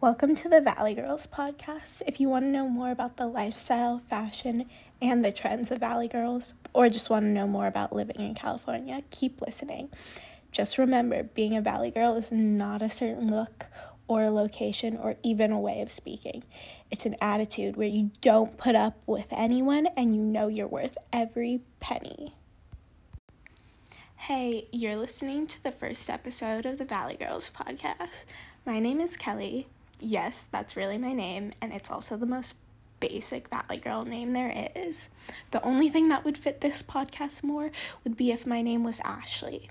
Welcome to the Valley Girls podcast. If you want to know more about the lifestyle, fashion, and the trends of Valley Girls, or just want to know more about living in California, keep listening. Just remember, being a Valley Girl is not a certain look or a location or even a way of speaking. It's an attitude where you don't put up with anyone and you know you're worth every penny. Hey, you're listening to the first episode of the Valley Girls podcast. My name is Kelly yes, that's really my name, and it's also the most basic Valley Girl name there is. The only thing that would fit this podcast more would be if my name was Ashley.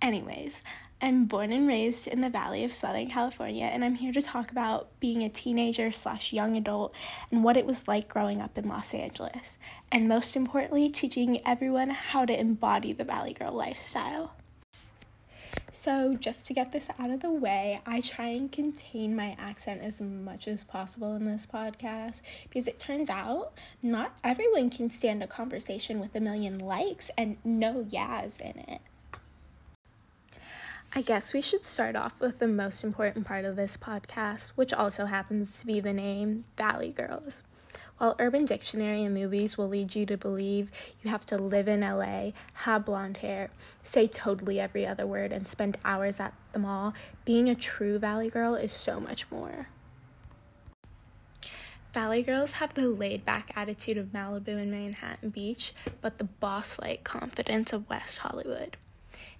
Anyways, I'm born and raised in the Valley of Southern California, and I'm here to talk about being a teenager slash young adult and what it was like growing up in Los Angeles, and most importantly, teaching everyone how to embody the Valley Girl lifestyle. So, just to get this out of the way, I try and contain my accent as much as possible in this podcast because it turns out not everyone can stand a conversation with a million likes and no yas in it. I guess we should start off with the most important part of this podcast, which also happens to be the name Valley Girls. While Urban Dictionary and movies will lead you to believe you have to live in LA, have blonde hair, say totally every other word, and spend hours at the mall, being a true Valley girl is so much more. Valley girls have the laid back attitude of Malibu and Manhattan Beach, but the boss like confidence of West Hollywood.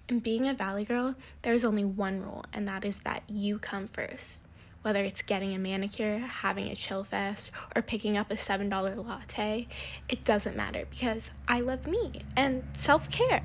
In being a Valley girl, there's only one rule, and that is that you come first whether it's getting a manicure, having a chill fest, or picking up a $7 latte, it doesn't matter because I love me and self care.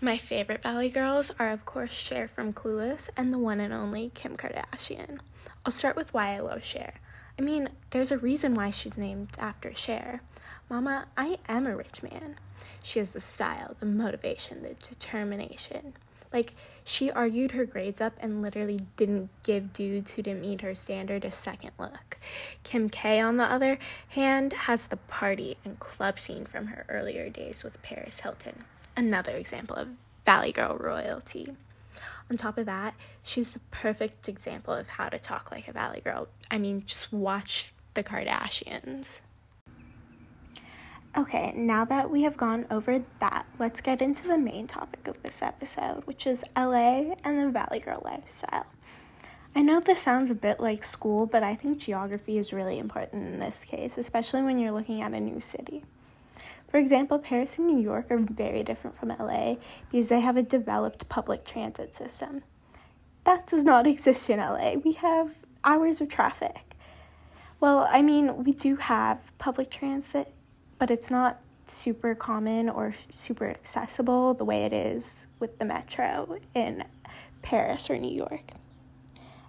My favorite Valley girls are, of course, Cher from Clueless and the one and only Kim Kardashian. I'll start with why I love Cher. I mean, there's a reason why she's named after Cher. Mama, I am a rich man. She has the style, the motivation, the determination. Like, she argued her grades up and literally didn't give dudes who didn't meet her standard a second look. Kim K, on the other hand, has the party and club scene from her earlier days with Paris Hilton. Another example of Valley Girl royalty. On top of that, she's the perfect example of how to talk like a Valley Girl. I mean, just watch the Kardashians. Okay, now that we have gone over that, let's get into the main topic of this episode, which is LA and the Valley Girl lifestyle. I know this sounds a bit like school, but I think geography is really important in this case, especially when you're looking at a new city. For example, Paris and New York are very different from LA because they have a developed public transit system. That does not exist in LA. We have hours of traffic. Well, I mean, we do have public transit but it's not super common or super accessible the way it is with the metro in Paris or New York.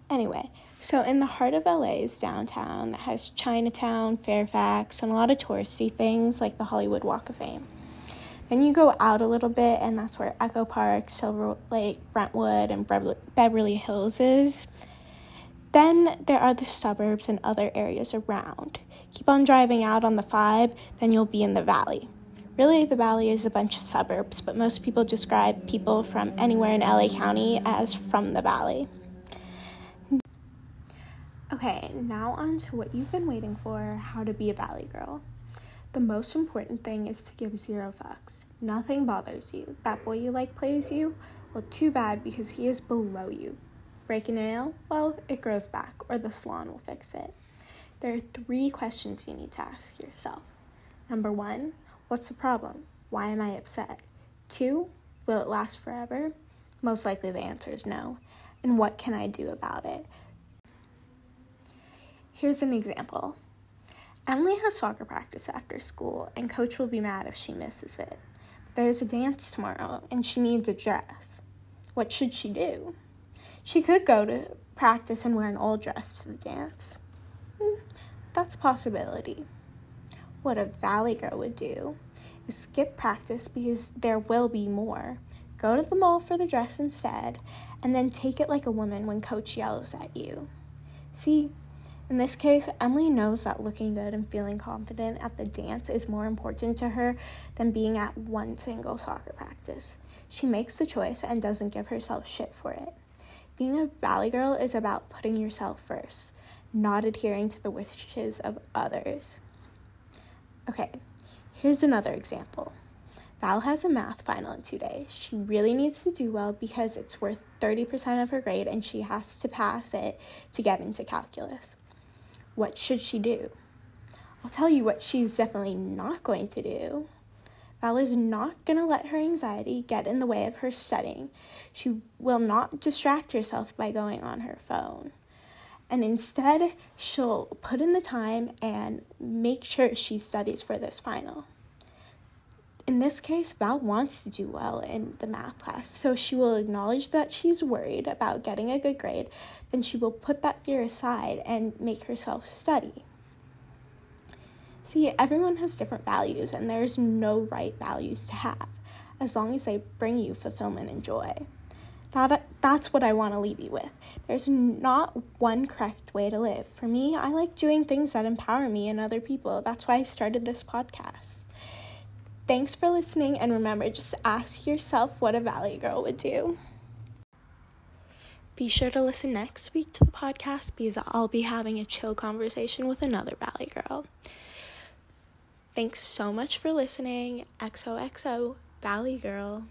Anyway, so in the heart of LA's downtown that has Chinatown, Fairfax, and a lot of touristy things like the Hollywood Walk of Fame. Then you go out a little bit, and that's where Echo Park, Silver Lake, Brentwood, and Beverly Hills is. Then there are the suburbs and other areas around. Keep on driving out on the 5, then you'll be in the valley. Really, the valley is a bunch of suburbs, but most people describe people from anywhere in LA County as from the valley. Okay, now on to what you've been waiting for how to be a valley girl. The most important thing is to give zero fucks. Nothing bothers you. That boy you like plays you? Well, too bad because he is below you. Break a nail? Well, it grows back, or the salon will fix it. There are three questions you need to ask yourself. Number one, what's the problem? Why am I upset? Two, will it last forever? Most likely the answer is no. And what can I do about it? Here's an example Emily has soccer practice after school, and coach will be mad if she misses it. But there's a dance tomorrow, and she needs a dress. What should she do? She could go to practice and wear an old dress to the dance. That's a possibility. What a valley girl would do is skip practice because there will be more. Go to the mall for the dress instead, and then take it like a woman when coach yells at you. See, in this case, Emily knows that looking good and feeling confident at the dance is more important to her than being at one single soccer practice. She makes the choice and doesn't give herself shit for it. Being a Valley Girl is about putting yourself first, not adhering to the wishes of others. Okay, here's another example. Val has a math final in two days. She really needs to do well because it's worth 30% of her grade and she has to pass it to get into calculus. What should she do? I'll tell you what she's definitely not going to do. Val is not going to let her anxiety get in the way of her studying. She will not distract herself by going on her phone. And instead, she'll put in the time and make sure she studies for this final in this case, Val wants to do well in the math class, so she will acknowledge that she's worried about getting a good grade, then she will put that fear aside and make herself study. See, everyone has different values, and there's no right values to have, as long as they bring you fulfillment and joy. That, that's what I want to leave you with. There's not one correct way to live. For me, I like doing things that empower me and other people. That's why I started this podcast. Thanks for listening, and remember just ask yourself what a Valley Girl would do. Be sure to listen next week to the podcast because I'll be having a chill conversation with another Valley Girl. Thanks so much for listening. XOXO, Valley Girl.